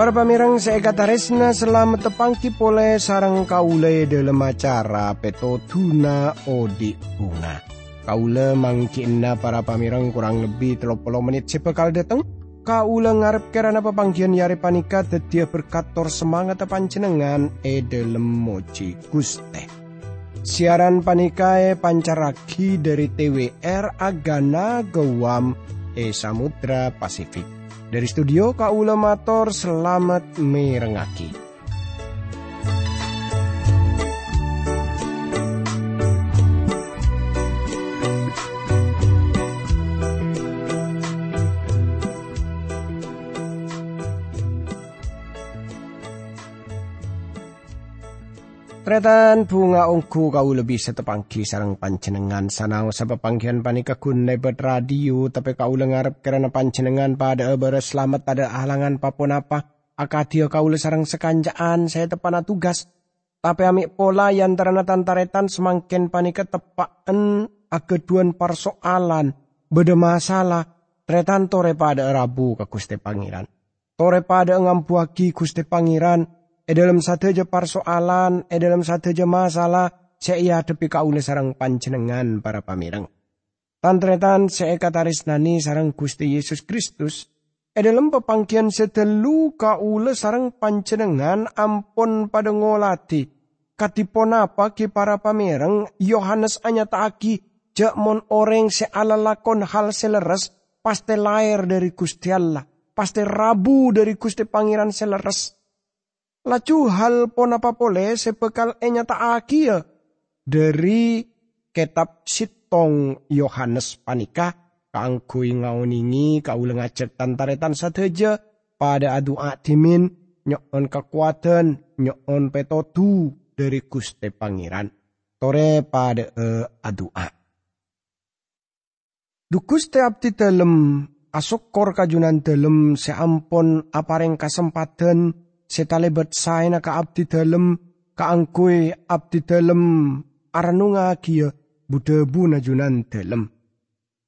Para pamirang seekataresna selamat tepangki pole sarang kaule dalam acara peto tuna odi bunga. Kaule mangkinna para pamirang kurang lebih 30 menit sebekal dateng. Kaule ngarep kerana pepanggian yari panika tetia berkator semangat panjenengan e dalam moji guste. Siaran panikae pancaraki dari TWR Agana Gewam e Samudra Pasifik. Dari studio Kaula Mator selamat merengaki. Tretan bunga ungku kau lebih setepangki sarang pancenengan sanau sa panggian panika nebet radio tapi kau lengarap karena pancenengan pada beres selamat pada halangan papun apa. Akadio kau sarang sekanjaan saya tepana tugas tapi amik pola yang terana tantaretan semakin panika tepaan ageduan persoalan. Beda masalah. Tretan tore pada rabu ke kuste pangeran. Tore pada ngampuaki kuste pangeran E dalam satu aja persoalan, e dalam satu aja masalah, saya depi kaule sarang panjenengan para pamirang. Tantretan saya kataris nani sarang Gusti Yesus Kristus, e dalam pepangkian setelu kaule sarang panjenengan ampun pada ngolati. Katipon apa ki para pamirang, Yohanes anya taaki, mon orang lakon hal seleres, pasti lahir dari Gusti Allah, pasti rabu dari Gusti Pangeran seleres Laju hal pon apa pole sepekal enya taaki ya dari kitab sitong Yohanes panika kangkui ngauningi kaula ngajak tantaretan sateja pada adu timin nyon kekuatan nyon petotu dari Guste Pangeran tore pada e adua. Dukus te abdi dalam asokor kajunan dalam seampun apareng kesempatan setalebat na ka abdi dalem kaangkui abdi dalem aranunga kia budebu najunan dalem.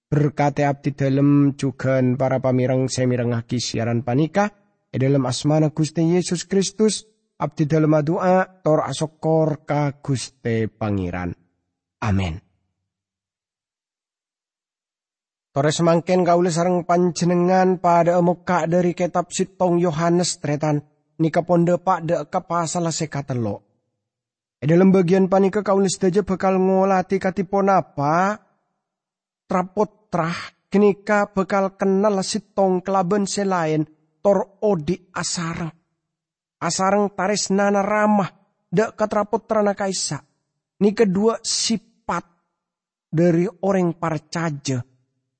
Berkati abdi dalem juga para pamirang semirengaki siaran panika e dalam asmana Gusti Yesus Kristus abdi dalem adua tor asokor ka Guste Pangeran. Amin. Tore semangken kaule sarang panjenengan pada muka dari kitab sitong Yohanes tretan ni kaponde pak de kapasala sekatelo. E dalam bagian panika kaulis saja bakal ngolati katipon apa? Trapotrah kenika bakal kenal sitong kelaben selain tor odi asarang. Asarang taris nana ramah dek katrapotrana kaisa. Ni kedua sifat dari orang parcaja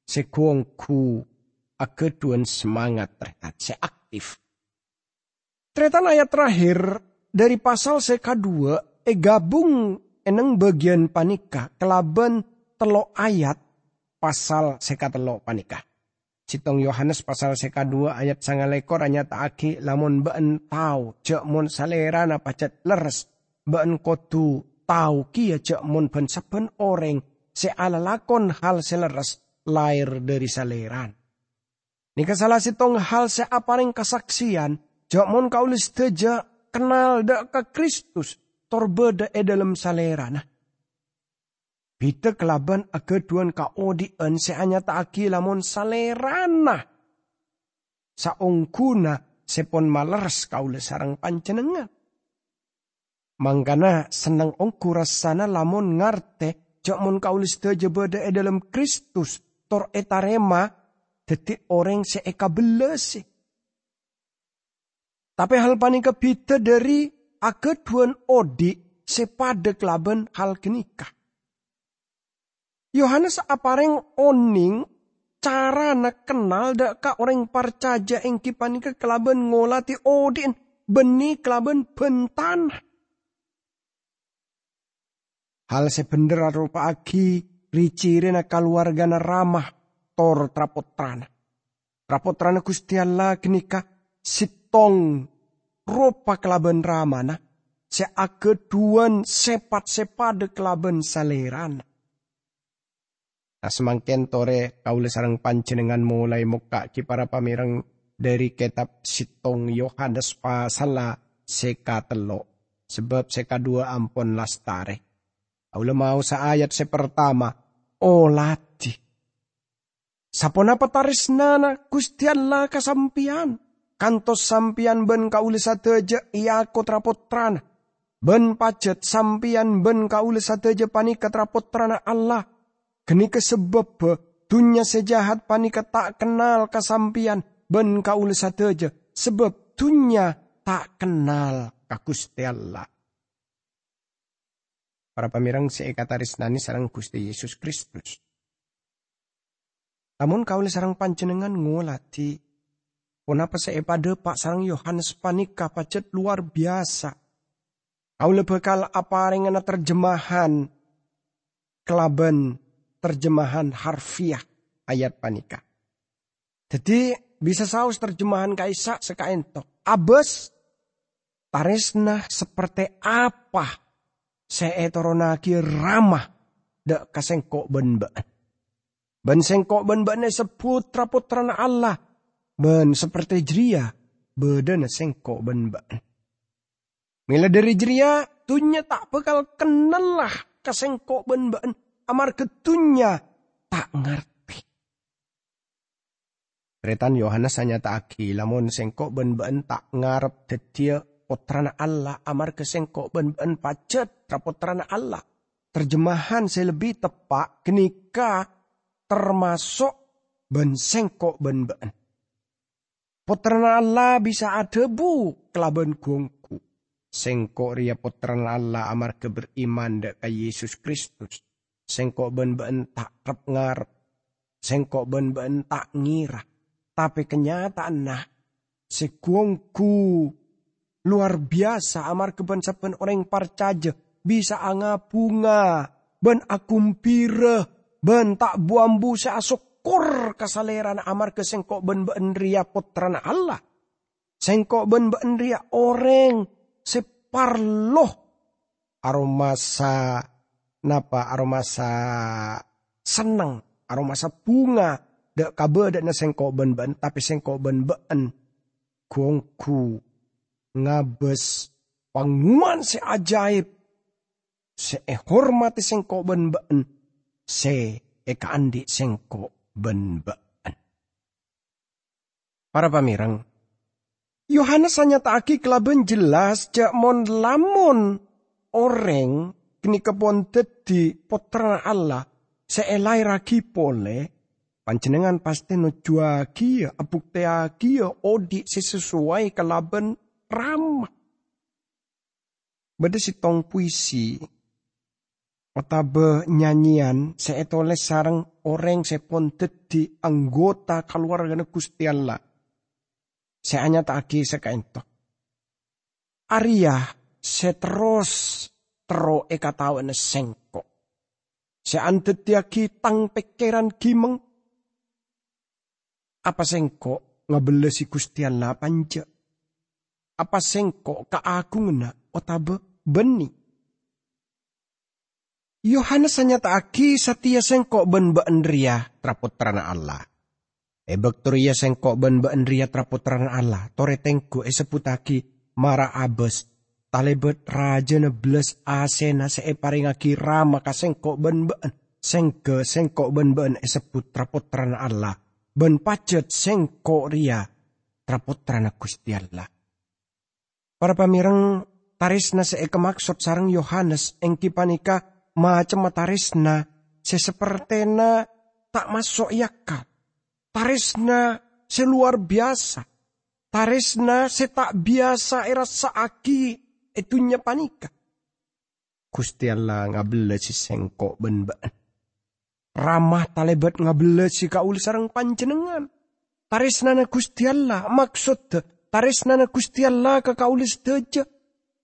sekuangku akeduan semangat terhadap seaktif Tretan ayat terakhir dari pasal seka dua e gabung eneng bagian panika kelaban telo ayat pasal seka telo panika. Citong Yohanes pasal seka dua ayat lekor hanya taaki lamun been tau cek mon salera na pacet leres been kotu tau kia cek mon ben saben orang se ala lakon hal seleres lahir dari saleran. Nika salah sitong hal se aparing kesaksian Jamon kaulis teja kenal da ke Kristus torbeda e dalam salerana. Bita kelaban ageduan ka odien seanya taaki lamun salerana. Saungkuna sepon malers kaulis sarang pancenengan. Mangkana senang ongku rasana lamun ngarte jamon kaulis teja beda e dalam Kristus tor etarema detik orang seeka belesi tapi hal paling kebita dari ageduan odi sepada kelaban hal kenikah. Yohanes apareng oning cara nak kenal dak ka orang parcaja ing kipanika kelaban ngolati odin beni kelaban bentan. Hal sebener rupa agi ricirina keluargana ramah tor trapotrana. Trapotrana Gusti Allah kenika sit tong rupa kelaben ramana se ageduan sepat sepade kelaben saleran. Nah semangken tore kaule sarang pancenengan mulai muka ki para pamirang dari kitab Sitong Yohanes pasal seka telo sebab seka dua ampun lastare. Aula mau sa ayat se pertama, oh lati. Sapona patarisnana Gusti Allah kasampian. Kantos sampian ben sateja iya kotrapotrana. Ben pacet sampian ben kauli sateja panika trapotrana Allah. Kini kesebab dunya sejahat panika tak kenal kasampian ben kauli sateja. Sebab dunya tak kenal ka Gusti Allah. Para pamirang si ekatarisnani sarang Gusti Yesus Kristus. Namun kauli sarang panjenengan ngolati Saya pada Pak Sarang Yohanes panika pacet luar biasa. Kau bekal apa ringana terjemahan kelaban terjemahan harfiah ayat panika. Jadi bisa saus terjemahan kaisa sekaentok. Abes taresna seperti apa seetoronaki ramah dek kasengkok ben ben. Ben sengkok ben ben sebut putra Allah Ben seperti jeria, badan sengkok ben ban. Mila dari jeria, tunya tak bekal kenal lah kasengkok ben ban. Amar ketunya tak ngerti. Retan Yohanes hanya tak aki, lamun sengkok ben ban tak ngarep detia putrana Allah amar kesengkok ben ben pacet putrana Allah. Terjemahan saya lebih tepat kenika termasuk ben sengkok ben ben. Putra Allah bisa adebu kelaban gongku. Sengkok ria putra Allah amar keberiman dek Yesus Kristus. Sengkok ben tak rep ngarep. Sengkok ben tak ngira. Tapi kenyataan nah. Sekongku luar biasa amar keben saben orang parcaja bisa anga bunga ben akumpire ben tak buambu seasuk syukur kasaleran amar ke sengkok ben ben ria putrana Allah. Sengkok ben ben ria orang separloh aromasa napa? Aromasa senang aromasa bunga. Dek kabe dek na sengkok ben ben tapi sengkok ben ben gongku ngabes panguan se ajaib. Se hormati sengkok ben ben se eka andi sengkok benbaan. Para pamirang, Yohanes hanya taki kelaben jelas cak mon lamun orang kini kepon tedi potra Allah seelai ragi pole panjenengan pasti nujuagi abuk teagi odi sesuai kelaben ramah. Bada si tong puisi Otabe nyanyian seetoles sarang orang sepon di anggota keluarga Gusti Allah. Seanya tak agi sekaintok. Arya seterus tero eka tahu ne sengko. Seantet tang pekeran gimeng. Apa sengko ngabelesi Gusti Allah panja. Apa sengko na otabe benih Yohanes hanya taki satia sengkok ben beendria traputrana Allah. Ebek turia sengkok ben beendria traputrana Allah. Tore tengku eseputaki mara abes. Talebet raja nebles asena seeparingaki rama kasengkok ben ben. Sengke sengkok ben ben eseput traputrana Allah. Ben pacet sengkok ria traputrana Gusti Allah. Para pamirang tarisna seeke maksud sarang Yohanes engki panika macam tarisna sesepertena tak masuk yakal. Tarisna seluar biasa. Tarisna setak biasa era saaki etunya panika. Gusti Allah ngabele si sengkok ben Ramah talebat ngabele si kaul sarang panjenengan. Tarisna na Gusti Allah maksud tarisna na Gusti Allah ka kaulis deja.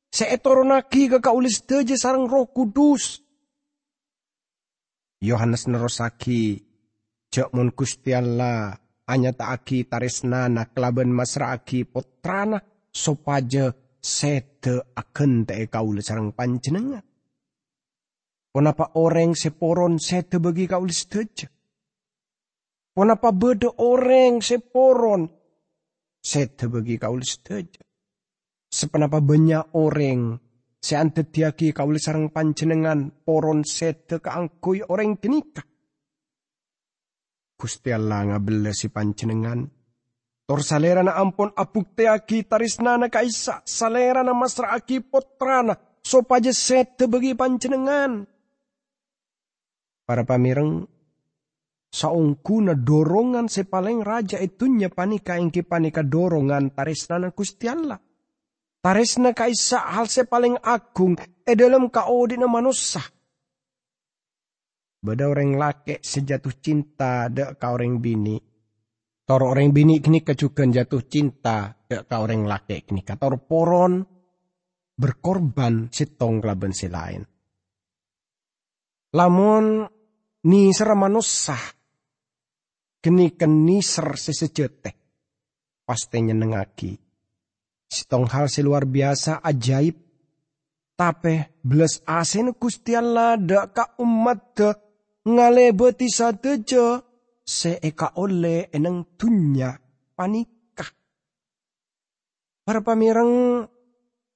Seetoronaki ka kaulis deja sarang roh kudus Yohanes nerosaki Jok mun Gusti Allah anya taaki tarisnana kelaben masraaki putrana sopaja sete akan te kaul sarang panjenengan. Kenapa orang seporon sete bagi kaul seteja? Kenapa beda orang seporon Sete bagi kaul setuju. Sepenapa banyak orang seantetiaki kaul sarang panjenengan poron sete keangkui orang kenikah. Gusti Allah ngabela si panjenengan. Tor salera na ampon apukteaki tarisnana kaisa. Salera na masraaki potrana. Sopaja sete bagi panjenengan. Para pamireng saungku na dorongan sepaling raja itunya panika ingki panika dorongan tarisna Gusti Allah. Tarisna kaisa hal sepaling agung e dalam kaodi na manusia. Bada orang laki sejatuh cinta dek ka orang bini. Tor orang bini kini kecukan jatuh cinta dek ka orang laki kini kator poron berkorban sitong laban si lain. Lamun ni manusia Geni keniser sesejete. Pasti nyenengaki. Sitong hal luar biasa ajaib. Tapi belas asin Gusti Allah dak ka umat de ngalebeti sadeja seeka oleh eneng tunya panikah. Para pamirang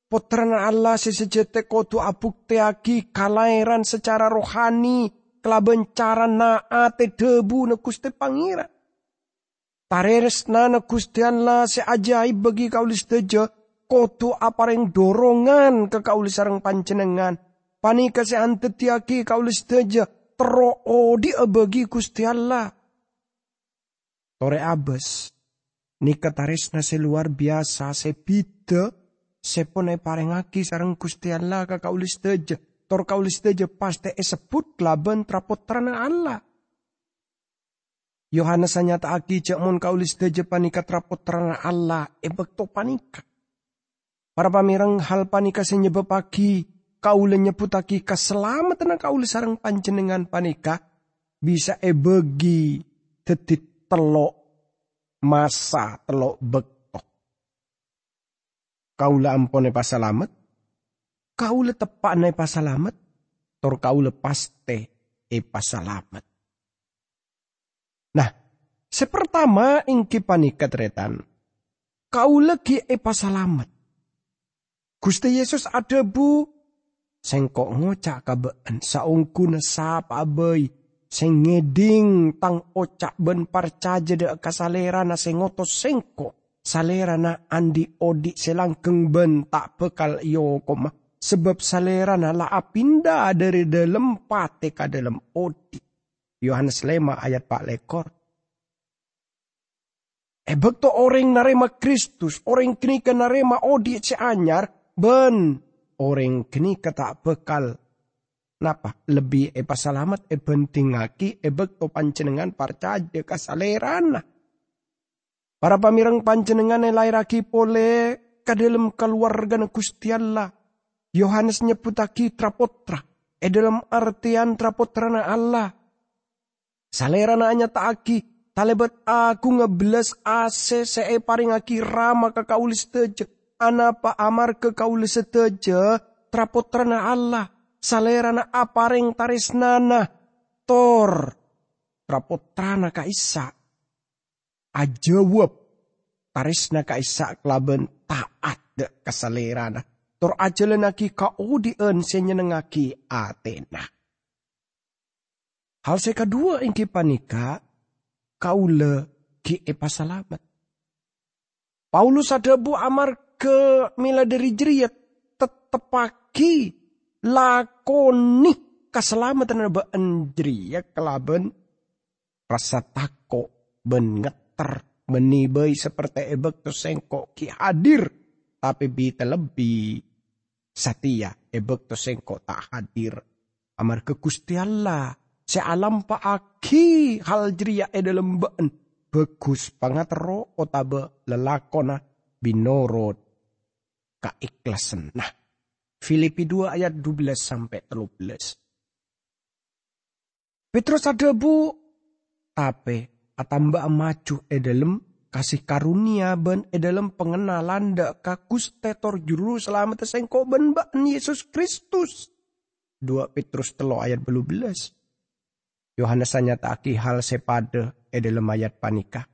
putrana Allah sesejete abuk teaki kalairan secara rohani kelaben cara naate debu na kuste pangira. Tareres na na kustian la se ajaib bagi kaulis teja, kotu apareng dorongan ke kaulis sarang pancenengan. Panika se antetiaki kaulis teja, tero odi bagi kustian la. Tore abes, nika se luar biasa se pite, se pone parengaki sarang kustian la ke kaulis teja tor kaulis deje paste esebut laban trapotrana Allah. Yohanes hanya aki cek mon kaulis deje panika trapotrana Allah ebek to panika. Para pamirang hal panika senyebab aki kaule nyeputaki keselamatan kaule sarang panjenengan panika bisa ebegi tetit telok masa telok bektok. Kaula ampone pasalamet kau le tepak na pasalamat, tor kau le paste e pasalamat. Nah, sepertama ingki panikat retan, kau lagi e pasalamat. Gusti Yesus ada bu, sengkok ngocak kabeen saungku na sapa abai, seng ngeding tang ocak ben parcaja de kasalera na sengoto sengko salera na andi odi selangkeng ben tak bekal iyo koma sebab salera nala apinda dari dalam pate ka dalam odi. Yohanes 5 ayat pak lekor. Eh bekto orang narema Kristus, orang kini ke narema odi si anyar, ben orang kini ke tak bekal. Napa? Lebih e pasalamat e penting aki e bekto pancenengan parcaja kasalerana. Para pamirang pancenengan lairaki pole kadalem keluarga na Gusti Allah Yohanes nyebutaki trapotra. E dalam artian trapotrana Allah. Salera na taaki. Talebet aku ngebelas ase see paringaki rama ke kaulis teje. Anapa amar ke kaulis teje. Trapotrana Allah. Salera na aparing tarisnana. Tor. Trapotrana kaisa. Ajawab. Tarisna kaisa kelaben taat de kesalerana Tor ajalanaki kaudien senyenengaki Atena. Hal kedua ingki panika kaule ki epasalamat. Paulus ada bu amar ke mila dari jeriat tetepaki lakoni keselamatan ba ya kelaben rasa tako ben ngeter menibai seperti ebek sengko ki hadir tapi bi lebih Satia ebek sengko tak hadir. Amar ke Gusti Allah. Se alam pa aki hal jeria e dalam baan. Bagus pangatero otabe lelakona binorod kaikhlasan. Nah, Filipi 2 ayat 12 sampai 13. Petrus ada bu, tapi atamba maju e dalam kasih karunia ben e dalam pengenalan da kakus tetor juru selamat sengko ben ban Yesus Kristus. 2 Petrus telo ayat belu belas. Yohanes taki hal sepade e dalam ayat panika.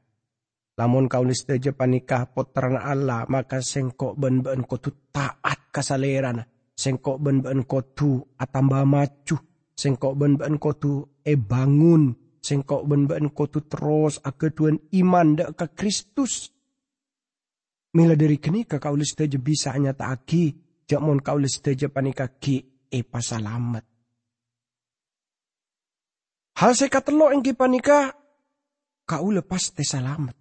Lamun kaulis teje panikah potran Allah, maka sengkok ben-ben ko tu taat kasalerana. Sengkok ben-ben ko tu atamba macu. Sengkok ben-ben ko tu e bangun. Sengkok ben-ben ko tu terus aketuan iman dek ke Kristus. Mila dari kini ke kaulis teje bisa hanya taaki. Jakmon kaulis teje panikah ki e pasalamat. Hal sekatelo engki panika kau lepas te salamat.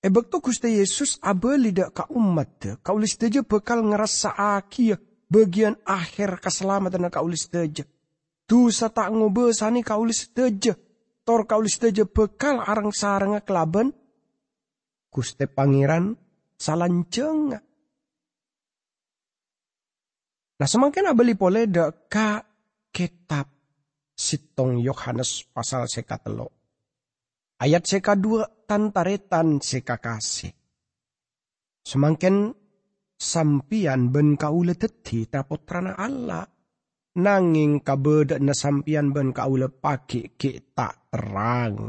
E bakto Gusti Yesus abe lidak ka umat te, kaulis teja bekal ngerasa aki bagian akhir keselamatan kaulis teja. Tu sata ngobe sani kaulis teja, tor kaulis teja bekal arang sarang kelaban, Gusti Pangeran salanjeng. Nah semakin abeli pole dek ka kitab sitong Yohanes pasal sekatelo. Ayat seka dua tantaretan sekakase. Semangken sampian ben kaula teti tapotrana Allah. Nanging kabedak na sampian ben kaula pake ke tak terang.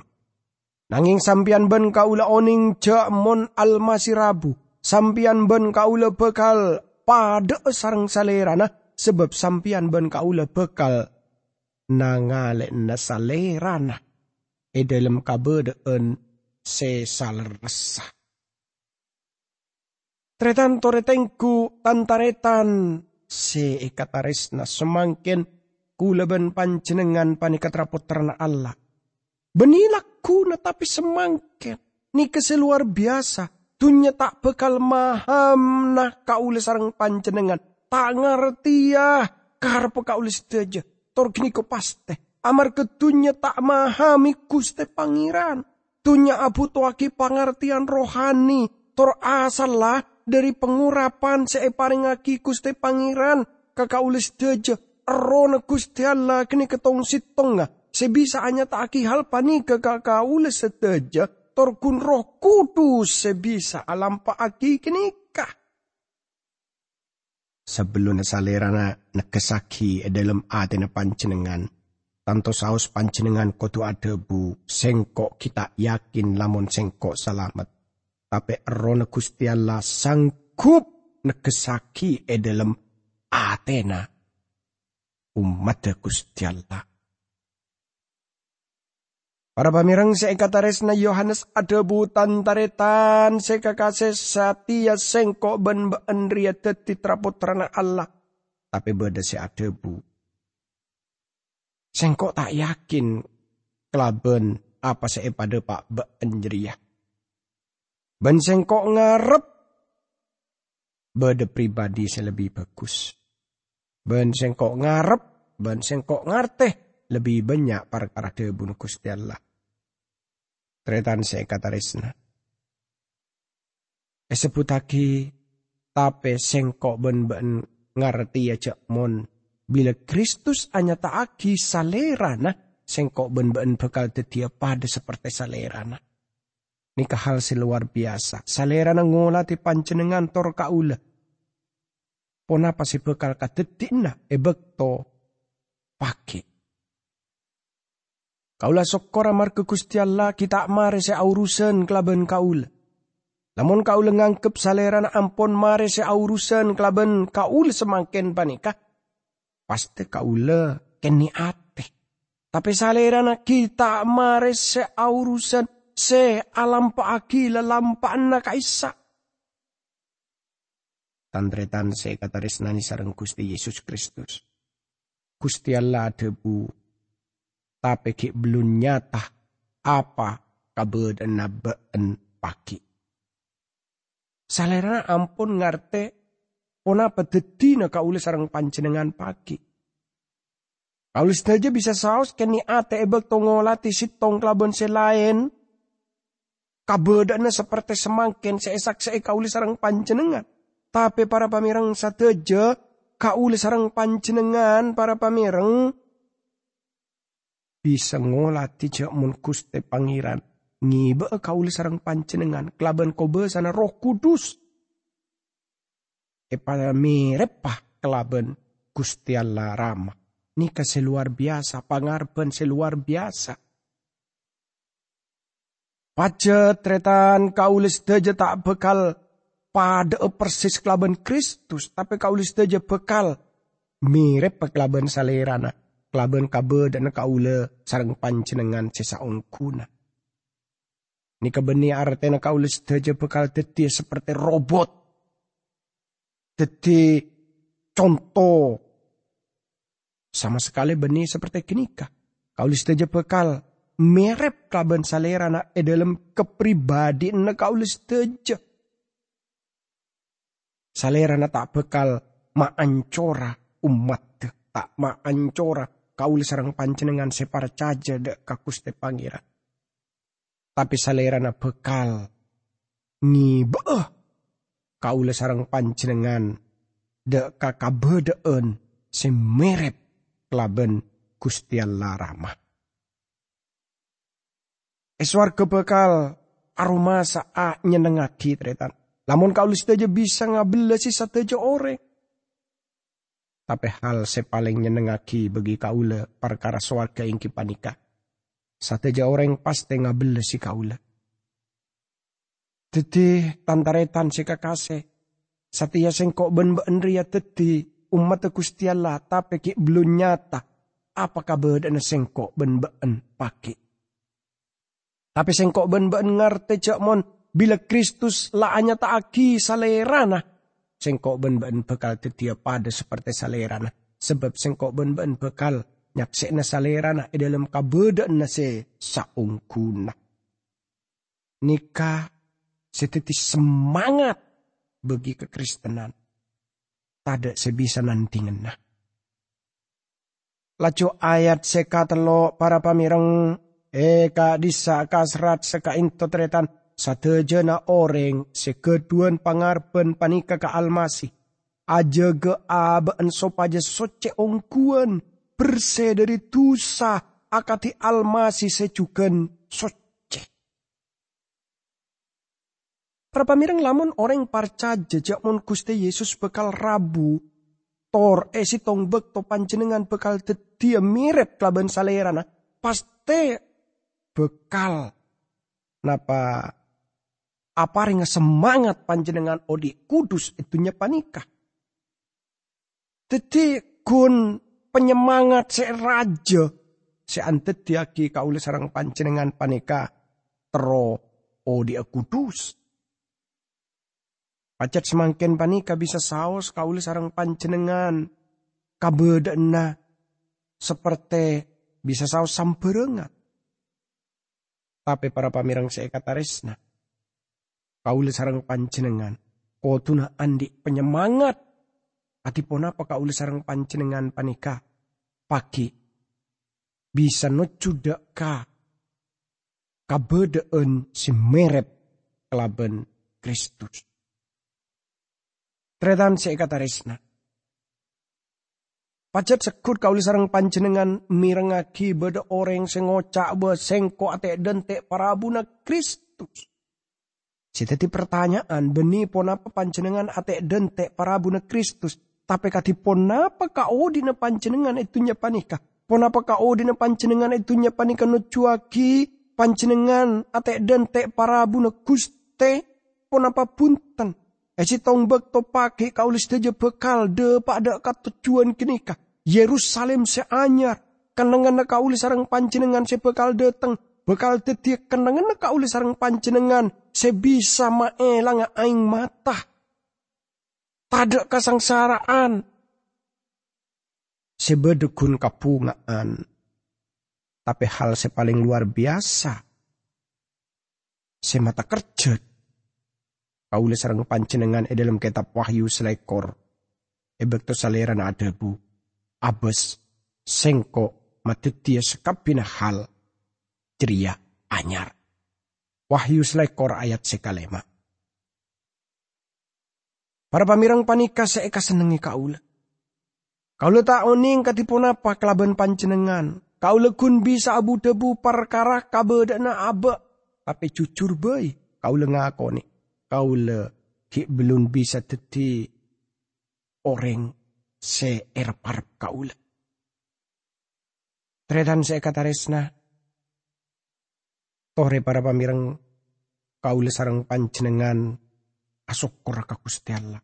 Nanging sampian ben kaula oning jamon almasirabu. Sampian ben kaula bekal pada sarang salerana. Sebab sampian ben kaula bekal nangale na salerana. E dalam kabedaan se salersa. Tretan toretengku tantaretan se ikataresna semangkin kulaban panjenengan panikat rapot terna Allah. Benilak kuna tapi semangkin. Ni keseluar biasa. Tunya tak bekal maham nah kaule sarang panjenengan. Tak ngerti ya. Karpo kaule sedaja. Tor kini ko paste. Amar ketunya tak mahami kuste pangeran. Tunya abu tuaki pangertian rohani tor asalah dari pengurapan seeparingaki kuste pangeran. Kakak ulis deja rona kuste Allah kini ketong sitong nga sebisa hanya taki hal pani kakak ulis seteja tor kun roh kudus. Sebisa alam paaki kini sebelum salerana nekesaki dalam na pancenengan Tanto saus pancenengan kotu adebu, sengkok kita yakin lamun sengkok selamat. Tapi erona Gusti Allah sanggup negesaki e dalam Athena. Umat Gusti Allah. Para pamirang seikatares na Yohanes adebu tantaretan sekakase satia sengkok ben ben ria teti traputrana Allah. Tapi beda si adebu Sengkok tak yakin kelaben apa saya pada pak beenjeriah. Ben sengkok ngarep bede pribadi saya lebih bagus. Ben sengkok ngarep, ben sengkok ngarteh lebih banyak para karakter bunuh Gusti Allah. Tretan resna. Esebutaki tape sengkok ben ben ngarti ya cek mon Bila Kristus hanya taaki salerana, sengkok ben-ben bekal tetia pada seperti salerana. Nikah hal seluar biasa. Salerana ngolati pancenengan tor kaula. Ponapa si bekal katetina ebek to pake. Kaula sokora mar ke Gusti Allah kita mare se aurusan kelaben kaula. Lamun kaula ngangkep salerana ampon mare se aurusan kelaben kaula semangken panikah pasti kaula keni ate. Tapi salerana kita mare se aurusan se alam paaki lalampa na kaisa. Tandretan se kataris nani sarang Gusti Yesus Kristus. Gusti Allah debu. Tapi ki belum nyata apa kabedan nabeen paki. Salerana ampun ngarte Ona na kaulis sarang pancenengan pagi. Kaulis saja bisa saus keni ate ebek tongolati sitong klabon selain. Kabedana seperti semangkin seesak see kaulis sarang pancenengan. Tapi para pamirang sateja kaulis sarang pancenengan para pamirang bisa ngolati cek mun kuste pangeran ngibe kaulis sarang pancenengan kelaban kobe sana roh kudus pada mirepah kelaben Gusti Allah Rama. Nika seluar biasa, pangarben seluar biasa. Pacet tretan kaulis deja tak bekal pada persis kelaban Kristus, tapi kaulis deja bekal mirip kelaban salerana, kelaban kabe dan kaule sarang pancenengan sesa ongkuna. Ni kebeni artena kaulis deja bekal teti seperti robot. Teti contoh. Sama sekali benih seperti kenika. Kaulis deja bekal merep kaban salera na e dalam kepribadi na kaulis teja. Salera na tak bekal maancora umat tak maancora kaulis sarang pancenengan separ caja de kakuste pangira. Tapi salera na bekal ngibah kaulis sarang pancenengan de kakabedeen semerep klaben Gusti Allah ramah. Eswar kebekal aroma saa nyenengaki tretan. Lamun kau aja bisa ngabel si sateja ore. Tapi hal sepaling nyenengaki bagi kaula perkara swarga ingki panika. Sateja orang pasti ngabel si kaula. Teti tantaretan si kakase. Satia sengkok ben ria teti umat Gusti Allah tapi ki belum nyata. Apakah beden sengkok ben ben pakai tapi sengkok ben-ben ngerti cak mon bila Kristus laanya aki salerana. Sengkok ben-ben bekal tetia pada seperti salerana. Sebab sengkok ben-ben bekal nyaksena salerana di dalam kabedan na se saungkuna. Nikah seteti semangat bagi kekristenan. Tada sebisa nanti ngena. Lacu ayat sekatelo para pamirang eka disa kasrat seka into tretan satejena oreng sekeduan pangarpen panika ka almasi. Aja ge abaan sopaja soce ongkuan berse dari tusa akati almasi secuken soce. Para pamirang lamun orang parca jejak mon kuste Yesus bekal rabu tor esi tong bek to panjenengan bekal tetia mirip kelaban salerana paste bekal napa apa ring semangat panjenengan odi kudus itunya panikah. Jadi kun penyemangat se raja se antetiaki kaulis sarang panjenengan panika tero odi kudus. Pacet semakin panika bisa saus kaulis sarang panjenengan kabedena seperti bisa saus samperengat. Tapi para pamirang saya kata resna. Kaula sarang pancenengan. Kotuna andi penyemangat. Atipun apa kaula sarang pancenengan panika. Paki. Bisa nocuda ka. Kabedeen si merep kelaben Kristus. Tretan saya kata resna. Sekut kau sarang panjenengan mirengaki beda orang sing ngocak be sengko ate dente parabuna Kristus. Siteti pertanyaan beni pon apa panjenengan ate dente parabuna Kristus. Tapi kati pon apa kau dina panjenengan itu panika. Pon apa kau dina panjenengan itu panika no cuaki panjenengan ate dente parabuna Guste pon apa punten. Esi tong bek to pake kaulis teje bekal de pada kat tujuan kenika. Yerusalem seanyar. Kenangan kaulis sarang panjenengan se bekal deteng. Bekal tetie kenangan kaulis sarang panjenengan. Se bisa maelang aing mata. Tada kasangsaraan. Sebedekun kapungaan. Tapi hal sepaling luar biasa. Se mata kerja Kaula sarang pancenengan e dalam kitab Wahyu selekor. Ebek to saleran adabu. Abes sengko matetia sekapina hal. Ceria anyar. Wahyu selekor ayat sekalema. Para pamirang panika seeka senengi kaula. Kaula tak oning katipun apa kelaban pancenengan. Kaula kun bisa abu debu perkara kabedana abe. Tapi jujur bayi. Kaula ngakoni kaula ki belum bisa teti orang se erpar kaula. Tredan se kata resna. Tore para pamirang kaula sarang panjenengan asokor Gusti Allah.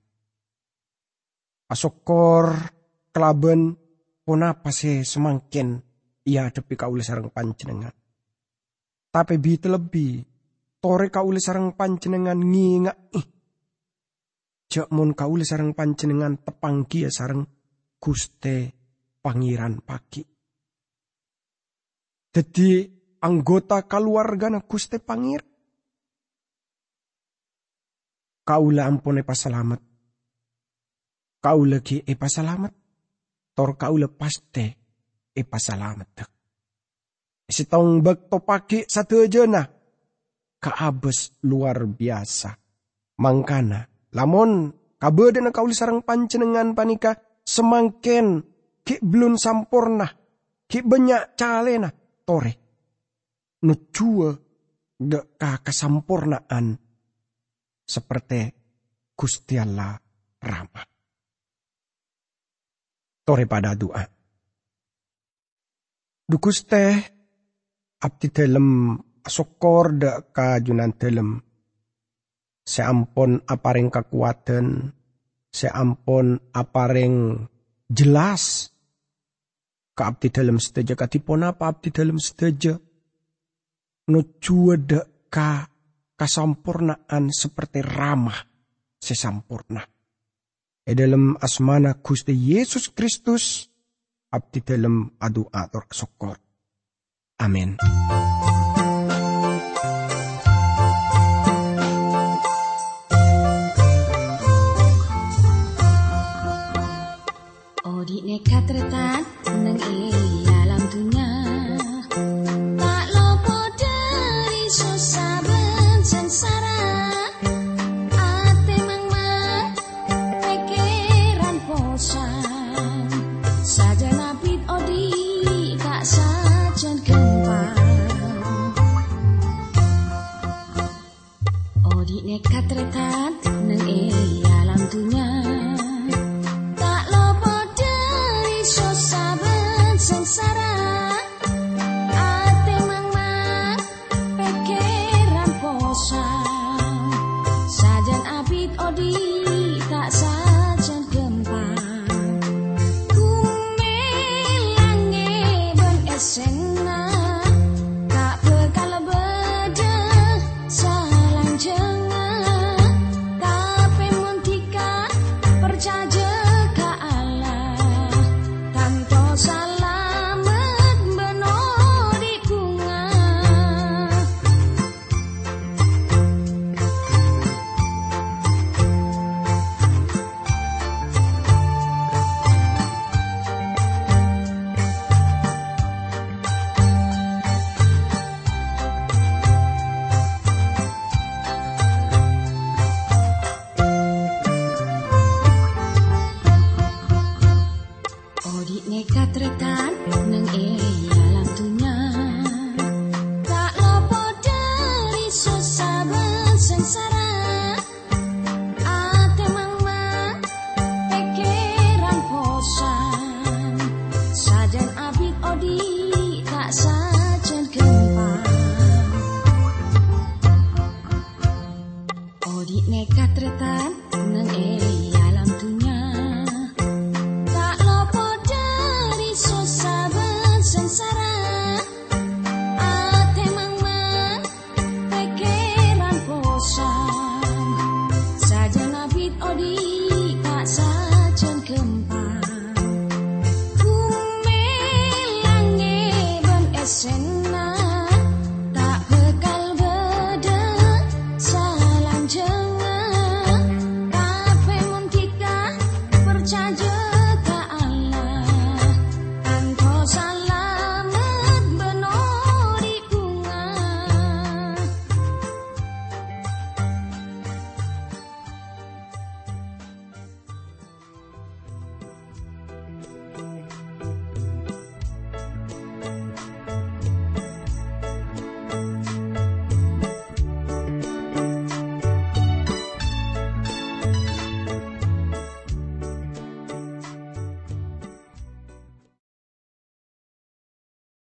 Asokor kelaben apa sih semangkin ia depi kaula sarang panjenengan. Tapi bi lebih tore kaula sarang panjenengan nginga ih. Jak mun kaula sarang panjenengan tepanggi sarang Guste Pangeran pagi. Jadi anggota keluarga na Guste Pangir. Kaula ampun epa selamat. Kaula ki epa selamat. Tor kaula paste epa selamat. Sitong bekto pagi satu nah. Kaabes luar biasa. Mangkana. Lamun kabede na kaula sarang pancenengan panika semangken ki belum sampurna. Ki banyak calena tore. Nucua de ka kesampurnaan seperti Gusti Allah ramah. Tore pada doa. Dukus teh abdi dalam sokor de kajunan dalam. Seampun aparing kekuatan, seampun aparing jelas ka abdi dalam sedaja katipun apa abdi dalam sedaja. De ka kasampurnaan seperti ramah sesampurna. E dalam asmana Gusti Yesus Kristus, abdi dalam adu atur sokor. Amin. Odi nekat retan nang